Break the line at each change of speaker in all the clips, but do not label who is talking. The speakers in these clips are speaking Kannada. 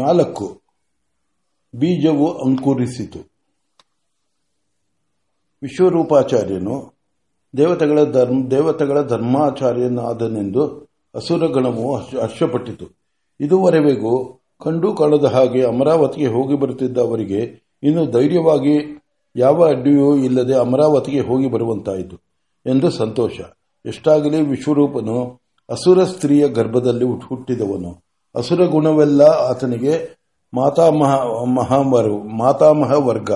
ನಾಲ್ಕು ಬೀಜವು ಅಂಕುರಿಸಿತು ವಿಶ್ವರೂಪಾಚಾರ್ಯನು ದೇವತೆಗಳ ಧರ್ಮ ದೇವತೆಗಳ ಧರ್ಮಾಚಾರ್ಯನಾದನೆಂದು ಅಸುರಗಣವು ಹರ್ಷಪಟ್ಟಿತು ಇದುವರೆಗೂ ಕಂಡು ಕಾಣದ ಹಾಗೆ ಅಮರಾವತಿಗೆ ಹೋಗಿ ಬರುತ್ತಿದ್ದ ಅವರಿಗೆ ಇನ್ನು ಧೈರ್ಯವಾಗಿ ಯಾವ ಅಡ್ಡಿಯೂ ಇಲ್ಲದೆ ಅಮರಾವತಿಗೆ ಹೋಗಿ ಬರುವಂತಾಯಿತು ಎಂದು ಸಂತೋಷ ಎಷ್ಟಾಗಲಿ ವಿಶ್ವರೂಪನು ಅಸುರ ಸ್ತ್ರೀಯ ಗರ್ಭದಲ್ಲಿ ಹುಟ್ಟಿದವನು ಅಸುರ ಗುಣವೆಲ್ಲ ಆತನಿಗೆ ಮಾತಾಮಹ ಮಹಾಮರು ಮಾತಾಮಹ ವರ್ಗ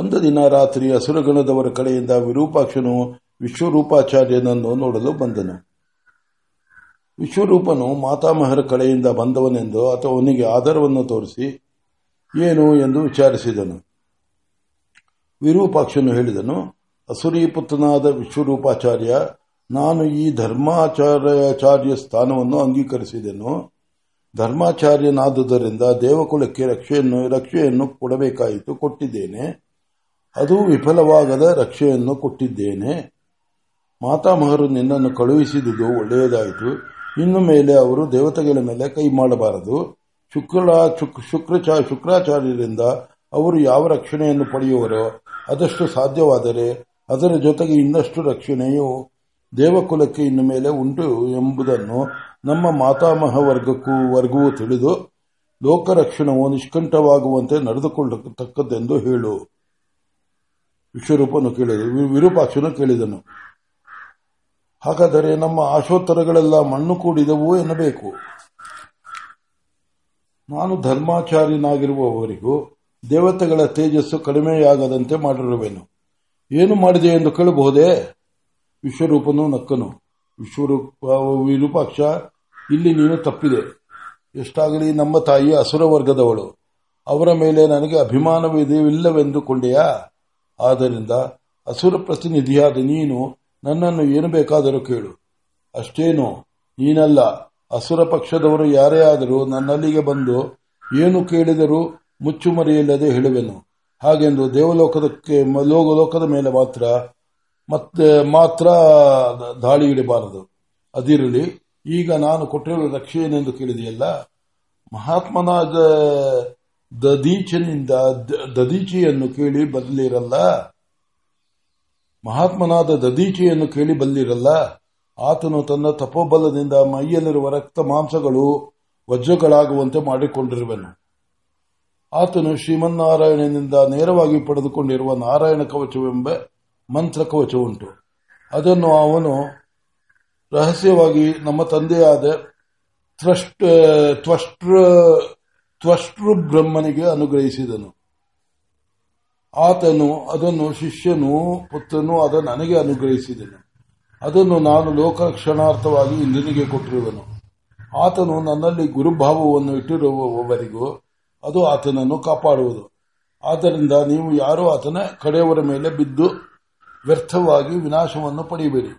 ಒಂದು ದಿನ ರಾತ್ರಿ ಅಸುರಗಣದವರ ಕಡೆಯಿಂದ ವಿರೂಪಾಕ್ಷನು ವಿಶ್ವರೂಪಾಚಾರ್ಯನನ್ನು ನೋಡಲು ಬಂದನು ವಿಶ್ವರೂಪನು ಮಾತಾಮಹರ ಕಡೆಯಿಂದ ಬಂದವನೆಂದು ಅಥವಾ ಅವನಿಗೆ ಆಧಾರವನ್ನು ತೋರಿಸಿ ಏನು ಎಂದು ವಿಚಾರಿಸಿದನು ವಿರೂಪಾಕ್ಷನು ಹೇಳಿದನು ಅಸುರಿ ಪುತ್ರನಾದ ವಿಶ್ವರೂಪಾಚಾರ್ಯ ನಾನು ಈ ಧರ್ಮಾಚಾರ್ಯಾಚಾರ್ಯ ಸ್ಥಾನವನ್ನು ಅಂಗೀಕರಿಸಿದೆನು ಧರ್ಮಾಚಾರ್ಯನಾದುದರಿಂದ ದೇವಕುಲಕ್ಕೆ ರಕ್ಷೆಯನ್ನು ರಕ್ಷೆಯನ್ನು ಕೊಡಬೇಕಾಯಿತು ಕೊಟ್ಟಿದ್ದೇನೆ ಅದು ವಿಫಲವಾಗದ ರಕ್ಷೆಯನ್ನು ಕೊಟ್ಟಿದ್ದೇನೆ ಮಾತಾಮಹರು ನಿನ್ನನ್ನು ಕಳುಹಿಸಿದುದು ಒಳ್ಳೆಯದಾಯಿತು ಇನ್ನು ಮೇಲೆ ಅವರು ದೇವತೆಗಳ ಮೇಲೆ ಕೈ ಮಾಡಬಾರದು ಶುಕ್ರ ಶುಕ್ರ ಶುಕ್ರಾಚಾರ್ಯರಿಂದ ಅವರು ಯಾವ ರಕ್ಷಣೆಯನ್ನು ಪಡೆಯುವರೋ ಅದಷ್ಟು ಸಾಧ್ಯವಾದರೆ ಅದರ ಜೊತೆಗೆ ಇನ್ನಷ್ಟು ರಕ್ಷಣೆಯು ದೇವಕುಲಕ್ಕೆ ಇನ್ನು ಮೇಲೆ ಉಂಟು ಎಂಬುದನ್ನು ನಮ್ಮ ಮಾತಾಮಹ ವರ್ಗಕ್ಕೂ ವರ್ಗವೂ ತಿಳಿದು ಲೋಕರಕ್ಷಣವು ನಿಷ್ಕಂಠವಾಗುವಂತೆ ನಡೆದುಕೊಳ್ಳತಕ್ಕದ್ದೆಂದು ಹೇಳು ವಿಶ್ವರೂಪನು ಕೇಳಿದ ವಿರೂಪಾಕ್ಷನು ಕೇಳಿದನು ಹಾಗಾದರೆ ನಮ್ಮ ಆಶೋತ್ತರಗಳೆಲ್ಲ ಮಣ್ಣು ಕೂಡಿದವು ಎನ್ನಬೇಕು ನಾನು ಧರ್ಮಾಚಾರ್ಯನಾಗಿರುವವರಿಗೂ ದೇವತೆಗಳ ತೇಜಸ್ಸು ಕಡಿಮೆಯಾಗದಂತೆ ಮಾಡಿರುವೆನು ಏನು ಮಾಡಿದೆ ಎಂದು ಕೇಳಬಹುದೇ ವಿಶ್ವರೂಪನು ನಕ್ಕನು ವಿಶ್ವರೂಪ ವಿರೂಪಾಕ್ಷ ಇಲ್ಲಿ ನೀನು ತಪ್ಪಿದೆ ಎಷ್ಟಾಗಲಿ ನಮ್ಮ ತಾಯಿ ಅಸುರ ವರ್ಗದವಳು ಅವರ ಮೇಲೆ ನನಗೆ ಅಭಿಮಾನವಿದೆಯಿಲ್ಲವೆಂದುಕೊಂಡೆಯಾ ಆದ್ದರಿಂದ ಅಸುರ ಪ್ರತಿನಿಧಿಯಾದ ನೀನು ನನ್ನನ್ನು ಏನು ಬೇಕಾದರೂ ಕೇಳು ಅಷ್ಟೇನು ನೀನಲ್ಲ ಅಸುರ ಪಕ್ಷದವರು ಯಾರೇ ಆದರೂ ನನ್ನಲ್ಲಿಗೆ ಬಂದು ಏನು ಕೇಳಿದರೂ ಮುಚ್ಚುಮರಿಯಿಲ್ಲದೆ ಹೇಳುವೆನು ಹಾಗೆಂದು ದೇವಲೋಕದಕ್ಕೆ ಲೋಕದ ಮೇಲೆ ಮಾತ್ರ ಮತ್ತೆ ಮಾತ್ರ ದಾಳಿ ಇಡಬಾರದು ಅದಿರಲಿ ಈಗ ನಾನು ಕೊಟ್ಟಿರುವ ಏನೆಂದು ಕೇಳಿದೆಯಲ್ಲ ಮಹಾತ್ಮನಾದ ದದೀಚನಿಂದ ದದೀಚೆಯನ್ನು ಕೇಳಿ ಬದಲಿರಲ್ಲ ಮಹಾತ್ಮನಾದ ದದೀಚೆಯನ್ನು ಕೇಳಿ ಬಲ್ಲಿರಲ್ಲ ಆತನು ತನ್ನ ತಪೋಬಲದಿಂದ ಮೈಯಲ್ಲಿರುವ ರಕ್ತ ಮಾಂಸಗಳು ವಜ್ರಗಳಾಗುವಂತೆ ಮಾಡಿಕೊಂಡಿರುವನು ಆತನು ಶ್ರೀಮನ್ನಾರಾಯಣನಿಂದ ನೇರವಾಗಿ ಪಡೆದುಕೊಂಡಿರುವ ನಾರಾಯಣ ಕವಚವೆಂಬ ಕವಚ ಉಂಟು ಅದನ್ನು ಅವನು ರಹಸ್ಯವಾಗಿ ನಮ್ಮ ತಂದೆಯಾದ ತ್ರಷ್ಟ ತ್ವಷ್ಟ್ರ ತ್ವಷ್ಟೃ ಬ್ರಹ್ಮನಿಗೆ ಅನುಗ್ರಹಿಸಿದನು ಆತನು ಅದನ್ನು ಶಿಷ್ಯನು ಪುತ್ರನು ಅದು ನನಗೆ ಅನುಗ್ರಹಿಸಿದನು ಅದನ್ನು ನಾನು ಕ್ಷಣಾರ್ಥವಾಗಿ ಇಂದಿನಿಗೆ ಕೊಟ್ಟಿರುವನು ಆತನು ನನ್ನಲ್ಲಿ ಗುರುಭಾವವನ್ನು ಇಟ್ಟಿರುವವರೆಗೂ ಅದು ಆತನನ್ನು ಕಾಪಾಡುವುದು ಆದ್ದರಿಂದ ನೀವು ಯಾರೂ ಆತನ ಕಡೆಯವರ ಮೇಲೆ ಬಿದ್ದು ವ್ಯರ್ಥವಾಗಿ ವಿನಾಶವನ್ನು ಪಡೆಯಬೇಡಿ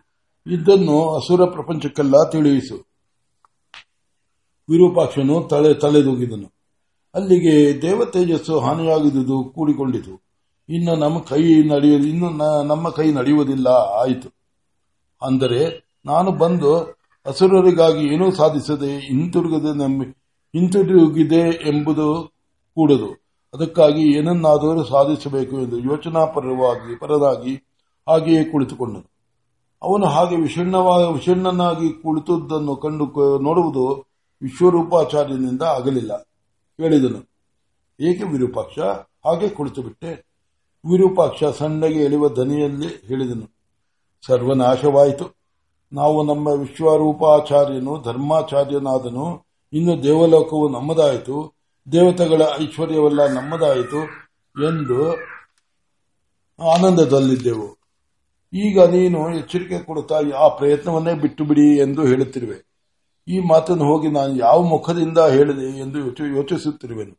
ಇದನ್ನು ಅಸುರ ಪ್ರಪಂಚಕ್ಕೆಲ್ಲ ತಿಳಿಸು ವಿರೂಪಾಕ್ಷನು ತಲೆ ತಲೆದೂಗಿದನು ಅಲ್ಲಿಗೆ ದೇವತೇಜಸ್ಸು ಹಾನಿಯಾಗಿದ್ದುದು ಕೂಡಿಕೊಂಡಿತು ಇನ್ನು ನಮ್ಮ ಕೈ ನಡೆಯ ಇನ್ನು ನಮ್ಮ ಕೈ ನಡೆಯುವುದಿಲ್ಲ ಆಯಿತು ಅಂದರೆ ನಾನು ಬಂದು ಅಸುರರಿಗಾಗಿ ಏನೂ ಸಾಧಿಸದೆ ಹಿಂತಿರುಗದೆ ನಮ್ಮ ಹಿಂತಿರುಗಿದೆ ಎಂಬುದು ಕೂಡದು ಅದಕ್ಕಾಗಿ ಏನನ್ನಾದರೂ ಸಾಧಿಸಬೇಕು ಎಂದು ಯೋಚನಾಪರವಾಗಿ ಪರದಾಗಿ ಹಾಗೆಯೇ ಕುಳಿತುಕೊಂಡನು ಅವನು ಹಾಗೆ ವಿಷಣ್ಣವಾಗಿ ವಿಷಣ್ಣನಾಗಿ ಕುಳಿತುದನ್ನು ಕಂಡು ನೋಡುವುದು ವಿಶ್ವರೂಪಾಚಾರ್ಯನಿಂದ ಆಗಲಿಲ್ಲ ಹೇಳಿದನು ಏಕೆ ವಿರೂಪಾಕ್ಷ ಹಾಗೆ ಕುಳಿತು ಬಿಟ್ಟೆ ವಿರೂಪಾಕ್ಷ ಸಣ್ಣಗೆ ಎಳೆಯುವ ದನಿಯಲ್ಲಿ ಹೇಳಿದನು ಸರ್ವನಾಶವಾಯಿತು ನಾವು ನಮ್ಮ ವಿಶ್ವರೂಪಾಚಾರ್ಯನು ಧರ್ಮಾಚಾರ್ಯನಾದನು ಇನ್ನು ದೇವಲೋಕವು ನಮ್ಮದಾಯಿತು ದೇವತೆಗಳ ಐಶ್ವರ್ಯವೆಲ್ಲ ನಮ್ಮದಾಯಿತು ಎಂದು ಆನಂದದಲ್ಲಿದ್ದೆವು ಈಗ ನೀನು ಎಚ್ಚರಿಕೆ ಕೊಡುತ್ತಾ ಆ ಪ್ರಯತ್ನವನ್ನೇ ಬಿಟ್ಟು ಬಿಡಿ ಎಂದು ಹೇಳುತ್ತಿರುವೆ ಈ ಮಾತನ್ನು ಹೋಗಿ ನಾನು ಯಾವ ಮುಖದಿಂದ ಹೇಳಿದೆ ಎಂದು ಯೋಚಿಸುತ್ತಿರುವೆನು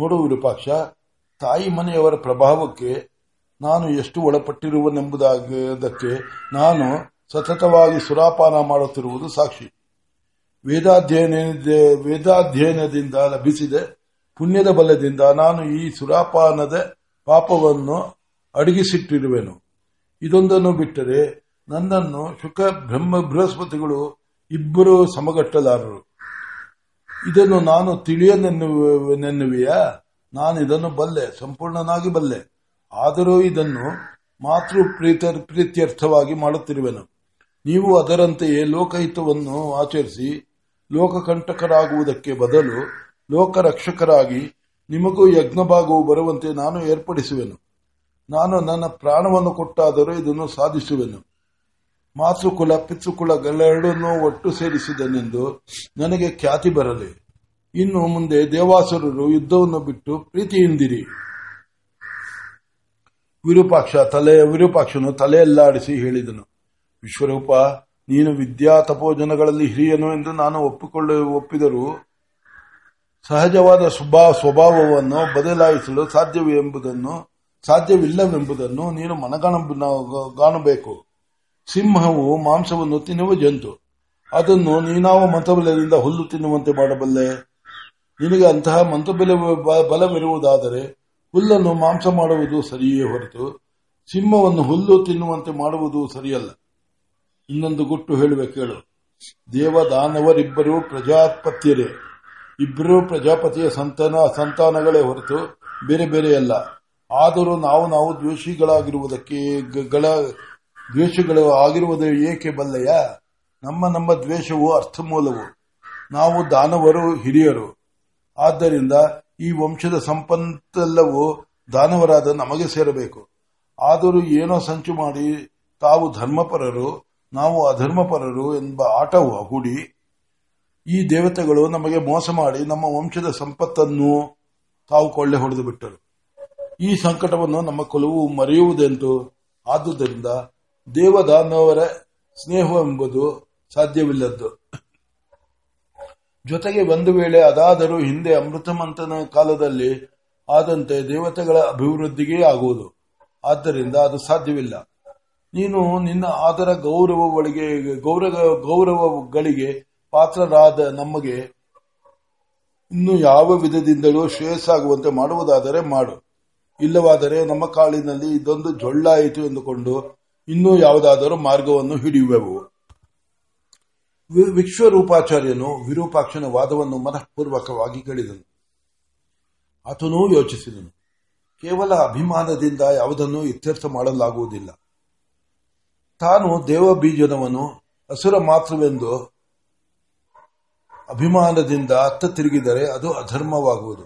ನೋಡು ವಿರೂಪಾಕ್ಷ ತಾಯಿ ಮನೆಯವರ ಪ್ರಭಾವಕ್ಕೆ ನಾನು ಎಷ್ಟು ಒಳಪಟ್ಟಿರುವನೆಂಬುದಾಗದಕ್ಕೆ ನಾನು ಸತತವಾಗಿ ಸುರಾಪಾನ ಮಾಡುತ್ತಿರುವುದು ಸಾಕ್ಷಿ ವೇದಾಧ್ಯಯನ ವೇದಾಧ್ಯಯನದಿಂದ ಲಭಿಸಿದೆ ಪುಣ್ಯದ ಬಲದಿಂದ ನಾನು ಈ ಸುರಾಪಾನದ ಪಾಪವನ್ನು ಅಡಗಿಸಿಟ್ಟಿರುವೆನು ಇದೊಂದನ್ನು ಬಿಟ್ಟರೆ ನನ್ನನ್ನು ಶುಕ ಬ್ರಹ್ಮ ಬೃಹಸ್ಪತಿಗಳು ಇಬ್ಬರು ಸಮಗಟ್ಟಲಾರರು ಇದನ್ನು ನಾನು ತಿಳಿಯನೆನ್ನುವೆಯ ನಾನು ಇದನ್ನು ಬಲ್ಲೆ ಸಂಪೂರ್ಣನಾಗಿ ಬಲ್ಲೆ ಆದರೂ ಇದನ್ನು ಮಾತೃ ಪ್ರೀತ್ಯರ್ಥವಾಗಿ ಮಾಡುತ್ತಿರುವೆನು ನೀವು ಅದರಂತೆಯೇ ಲೋಕಹಿತವನ್ನು ಆಚರಿಸಿ ಲೋಕಕಂಟಕರಾಗುವುದಕ್ಕೆ ಬದಲು ಲೋಕರಕ್ಷಕರಾಗಿ ನಿಮಗೂ ಯಜ್ಞಭಾಗವು ಬರುವಂತೆ ನಾನು ಏರ್ಪಡಿಸುವೆನು ನಾನು ನನ್ನ ಪ್ರಾಣವನ್ನು ಕೊಟ್ಟಾದರೂ ಇದನ್ನು ಸಾಧಿಸುವೆನು ಮಾತುಕುಲ ಪಿತುಕುಲಗಳೆರಡನ್ನೂ ಒಟ್ಟು ಸೇರಿಸಿದನೆಂದು ನನಗೆ ಖ್ಯಾತಿ ಬರಲಿ ಇನ್ನು ಮುಂದೆ ದೇವಾಸುರರು ಯುದ್ಧವನ್ನು ಬಿಟ್ಟು ಪ್ರೀತಿಯಿಂದಿರಿ ವಿರೂಪಾಕ್ಷ ತಲೆ ವಿರೂಪಾಕ್ಷನು ತಲೆಯಲ್ಲಾಡಿಸಿ ಹೇಳಿದನು ವಿಶ್ವರೂಪ ನೀನು ವಿದ್ಯಾ ತಪೋಜನಗಳಲ್ಲಿ ಹಿರಿಯನು ಎಂದು ನಾನು ಒಪ್ಪಿಕೊಳ್ಳ ಒಪ್ಪಿದರೂ ಸಹಜವಾದ ಸ್ವಭಾವವನ್ನು ಬದಲಾಯಿಸಲು ಸಾಧ್ಯವೇ ಎಂಬುದನ್ನು ಸಾಧ್ಯವಿಲ್ಲವೆಂಬುದನ್ನು ನೀನು ಮನಗಾಣಬೇಕು ಸಿಂಹವು ಮಾಂಸವನ್ನು ತಿನ್ನುವ ಜಂತು ಅದನ್ನು ನೀನಾವ ಮಂತ್ರಬಲದಿಂದ ಹುಲ್ಲು ತಿನ್ನುವಂತೆ ಮಾಡಬಲ್ಲೆ ನಿನಗೆ ಅಂತಹ ಮಂತ್ರಬಲ ಬಲವಿರುವುದಾದರೆ ಹುಲ್ಲನ್ನು ಮಾಂಸ ಮಾಡುವುದು ಸರಿಯೇ ಹೊರತು ಸಿಂಹವನ್ನು ಹುಲ್ಲು ತಿನ್ನುವಂತೆ ಮಾಡುವುದು ಸರಿಯಲ್ಲ ಇನ್ನೊಂದು ಗುಟ್ಟು ಕೇಳು ದೇವ ದಾನವರಿಬ್ಬರು ಪ್ರಜಾಪತಿಯರೇ ಇಬ್ಬರೂ ಪ್ರಜಾಪತಿಯ ಸಂತಾನ ಸಂತಾನಗಳೇ ಹೊರತು ಬೇರೆ ಬೇರೆಯಲ್ಲ ಆದರೂ ನಾವು ನಾವು ದ್ವೇಷಿಗಳಾಗಿರುವುದಕ್ಕೆ ಗಳ ದ್ವೇಷಗಳು ಆಗಿರುವುದು ಏಕೆ ಬಲ್ಲಯ್ಯ ನಮ್ಮ ನಮ್ಮ ದ್ವೇಷವು ಅರ್ಥ ಮೂಲವು ನಾವು ದಾನವರು ಹಿರಿಯರು ಆದ್ದರಿಂದ ಈ ವಂಶದ ಸಂಪತ್ತೆಲ್ಲವೂ ದಾನವರಾದ ನಮಗೆ ಸೇರಬೇಕು ಆದರೂ ಏನೋ ಸಂಚು ಮಾಡಿ ತಾವು ಧರ್ಮಪರರು ನಾವು ಅಧರ್ಮಪರರು ಎಂಬ ಆಟವು ಹೂಡಿ ಈ ದೇವತೆಗಳು ನಮಗೆ ಮೋಸ ಮಾಡಿ ನಮ್ಮ ವಂಶದ ಸಂಪತ್ತನ್ನು ತಾವು ಕೊಳ್ಳೆ ಹೊಡೆದು ಬಿಟ್ಟರು ಈ ಸಂಕಟವನ್ನು ನಮ್ಮ ಕುಲವು ಮರೆಯುವುದೆಂದು ಆದುದರಿಂದ ದೇವದಾನವರ ಸ್ನೇಹವೆಂಬುದು ಸಾಧ್ಯವಿಲ್ಲದ್ದು ಜೊತೆಗೆ ಒಂದು ವೇಳೆ ಅದಾದರೂ ಹಿಂದೆ ಅಮೃತಮಂಥನ ಕಾಲದಲ್ಲಿ ಆದಂತೆ ದೇವತೆಗಳ ಅಭಿವೃದ್ಧಿಗೆ ಆಗುವುದು ಆದ್ದರಿಂದ ಅದು ಸಾಧ್ಯವಿಲ್ಲ ನೀನು ನಿನ್ನ ಆದರ ಗೌರವಗಳಿಗೆ ಗೌರವ ಗೌರವಗಳಿಗೆ ಪಾತ್ರರಾದ ನಮಗೆ ಇನ್ನು ಯಾವ ವಿಧದಿಂದಲೂ ಶ್ರೇಯಸ್ಸಾಗುವಂತೆ ಮಾಡುವುದಾದರೆ ಮಾಡು ಇಲ್ಲವಾದರೆ ನಮ್ಮ ಕಾಳಿನಲ್ಲಿ ಇದೊಂದು ಜೊಳ್ಳಾಯಿತು ಎಂದುಕೊಂಡು ಇನ್ನೂ ಯಾವುದಾದರೂ ಮಾರ್ಗವನ್ನು ಹಿಡಿಯುವೆವು ವಿಶ್ವರೂಪಾಚಾರ್ಯನು ವಿರೂಪಾಕ್ಷನ ವಾದವನ್ನು ಮನಃಪೂರ್ವಕವಾಗಿ ಕೇಳಿದನು ಆತನೂ ಯೋಚಿಸಿದನು ಕೇವಲ ಅಭಿಮಾನದಿಂದ ಯಾವುದನ್ನು ಇತ್ಯರ್ಥ ಮಾಡಲಾಗುವುದಿಲ್ಲ ತಾನು ದೇವ ಬೀಜನವನು ಹಸುರ ಮಾತ್ರವೆಂದು ಅಭಿಮಾನದಿಂದ ಅತ್ತ ತಿರುಗಿದರೆ ಅದು ಅಧರ್ಮವಾಗುವುದು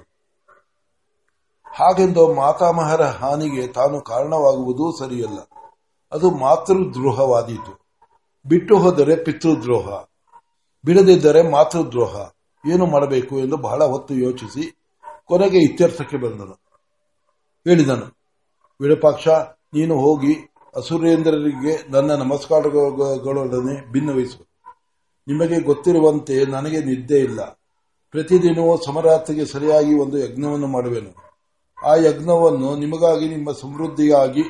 ಹಾಗೆಂದು ಮಾತಾಮಹರ ಹಾನಿಗೆ ತಾನು ಕಾರಣವಾಗುವುದೂ ಸರಿಯಲ್ಲ ಅದು ಮಾತೃದ್ರೋಹವಾದೀತು ಬಿಟ್ಟು ಹೋದರೆ ಪಿತೃದ್ರೋಹ ಬಿಡದಿದ್ದರೆ ಮಾತೃದ್ರೋಹ ಏನು ಮಾಡಬೇಕು ಎಂದು ಬಹಳ ಹೊತ್ತು ಯೋಚಿಸಿ ಕೊನೆಗೆ ಇತ್ಯರ್ಥಕ್ಕೆ ಬಂದನು ಹೇಳಿದನು ವಿಡಪಾಕ್ಷ ನೀನು ಹೋಗಿ ಅಸುರೇಂದ್ರರಿಗೆ ನನ್ನ ನಮಸ್ಕಾರಗಳೊಡನೆ ಭಿನ್ನವಹಿಸು ನಿಮಗೆ ಗೊತ್ತಿರುವಂತೆ ನನಗೆ ನಿದ್ದೆ ಇಲ್ಲ ಪ್ರತಿದಿನವೂ ಸಮರಾತ್ರಿಗೆ ಸರಿಯಾಗಿ ಒಂದು ಯಜ್ಞವನ್ನು ಮಾಡುವೆನು ಆ ಯಜ್ಞವನ್ನು ನಿಮಗಾಗಿ ನಿಮ್ಮ ಸಮೃದ್ಧಿಗಾಗಿ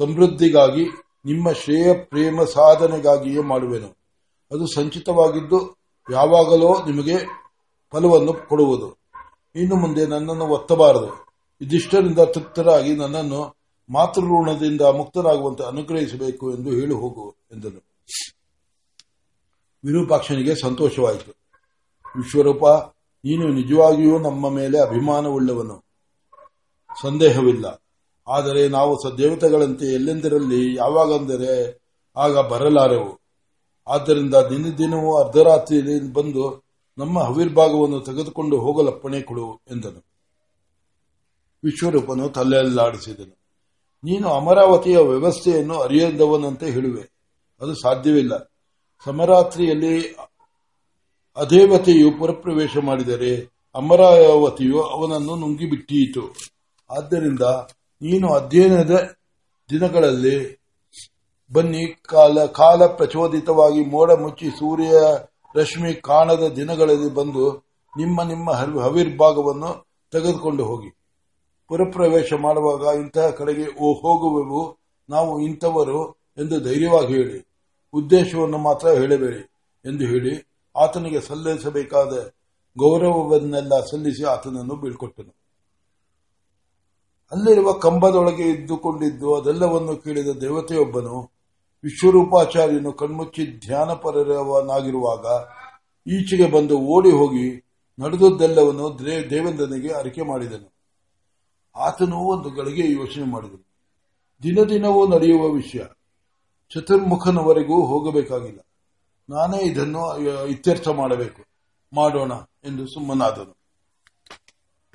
ಸಮೃದ್ಧಿಗಾಗಿ ನಿಮ್ಮ ಶ್ರೇಯ ಪ್ರೇಮ ಸಾಧನೆಗಾಗಿಯೇ ಮಾಡುವೆನು ಅದು ಸಂಚಿತವಾಗಿದ್ದು ಯಾವಾಗಲೋ ನಿಮಗೆ ಫಲವನ್ನು ಕೊಡುವುದು ಇನ್ನು ಮುಂದೆ ನನ್ನನ್ನು ಒತ್ತಬಾರದು ಇದಿಷ್ಟರಿಂದ ತೃಪ್ತರಾಗಿ ನನ್ನನ್ನು ಮಾತೃಋಣದಿಂದ ಮುಕ್ತರಾಗುವಂತೆ ಅನುಗ್ರಹಿಸಬೇಕು ಎಂದು ಹೇಳಿ ಹೋಗು ಎಂದನು ವಿರೂಪಾಕ್ಷನಿಗೆ ಸಂತೋಷವಾಯಿತು ವಿಶ್ವರೂಪ ನೀನು ನಿಜವಾಗಿಯೂ ನಮ್ಮ ಮೇಲೆ ಅಭಿಮಾನವುಳ್ಳವನು ಸಂದೇಹವಿಲ್ಲ ಆದರೆ ನಾವು ದೇವತೆಗಳಂತೆ ಎಲ್ಲೆಂದಿರಲಿ ಯಾವಾಗಂದರೆ ಆಗ ಬರಲಾರೆವು ಆದ್ದರಿಂದ ದಿನ ದಿನವೂ ಅರ್ಧರಾತ್ರಿಯಲ್ಲಿ ಬಂದು ನಮ್ಮ ಹವಿರ್ಭಾಗವನ್ನು ತೆಗೆದುಕೊಂಡು ಹೋಗಲಪ್ಪಣೆ ಕೊಡು ಎಂದನು ವಿಶ್ವರೂಪನು ತಲೆಯಲ್ಲಾಡಿಸಿದನು ನೀನು ಅಮರಾವತಿಯ ವ್ಯವಸ್ಥೆಯನ್ನು ಅರಿಯದವನಂತೆ ಹೇಳುವೆ ಅದು ಸಾಧ್ಯವಿಲ್ಲ ಸಮರಾತ್ರಿಯಲ್ಲಿ ಅದೇವತೆಯು ಪುರಪ್ರವೇಶ ಮಾಡಿದರೆ ಅಮರಾವತಿಯು ಅವನನ್ನು ನುಂಗಿಬಿಟ್ಟೀತು ಆದ್ದರಿಂದ ನೀನು ಅಧ್ಯಯನದ ದಿನಗಳಲ್ಲಿ ಬನ್ನಿ ಕಾಲ ಕಾಲ ಪ್ರಚೋದಿತವಾಗಿ ಮೋಡ ಮುಚ್ಚಿ ಸೂರ್ಯ ರಶ್ಮಿ ಕಾಣದ ದಿನಗಳಲ್ಲಿ ಬಂದು ನಿಮ್ಮ ನಿಮ್ಮ ಹವಿರ್ಭಾಗವನ್ನು ತೆಗೆದುಕೊಂಡು ಹೋಗಿ ಪುರಪ್ರವೇಶ ಮಾಡುವಾಗ ಇಂತಹ ಕಡೆಗೆ ಓ ಹೋಗುವೆವು ನಾವು ಇಂಥವರು ಎಂದು ಧೈರ್ಯವಾಗಿ ಹೇಳಿ ಉದ್ದೇಶವನ್ನು ಮಾತ್ರ ಹೇಳಬೇಡಿ ಎಂದು ಹೇಳಿ ಆತನಿಗೆ ಸಲ್ಲಿಸಬೇಕಾದ ಗೌರವವನ್ನೆಲ್ಲ ಸಲ್ಲಿಸಿ ಆತನನ್ನು ಬೀಳ್ಕೊಟ್ಟನು ಅಲ್ಲಿರುವ ಕಂಬದೊಳಗೆ ಇದ್ದುಕೊಂಡಿದ್ದು ಅದೆಲ್ಲವನ್ನು ಕೇಳಿದ ದೇವತೆಯೊಬ್ಬನು ವಿಶ್ವರೂಪಾಚಾರ್ಯನು ಕಣ್ಮುಚ್ಚಿ ಧ್ಯಾನಪರವನಾಗಿರುವಾಗ ಈಚೆಗೆ ಬಂದು ಓಡಿ ಹೋಗಿ ನಡೆದದ್ದೆಲ್ಲವನ್ನು ದೇವೇಂದ್ರನಿಗೆ ಅರಿಕೆ ಮಾಡಿದನು ಆತನು ಒಂದು ಗಳಿಗೆ ಯೋಚನೆ ಮಾಡಿದನು ದಿನ ದಿನವೂ ನಡೆಯುವ ವಿಷಯ ಚತುರ್ಮುಖನವರೆಗೂ ಹೋಗಬೇಕಾಗಿಲ್ಲ ನಾನೇ ಇದನ್ನು ಇತ್ಯರ್ಥ ಮಾಡಬೇಕು ಮಾಡೋಣ ಎಂದು ಸುಮ್ಮನಾದನು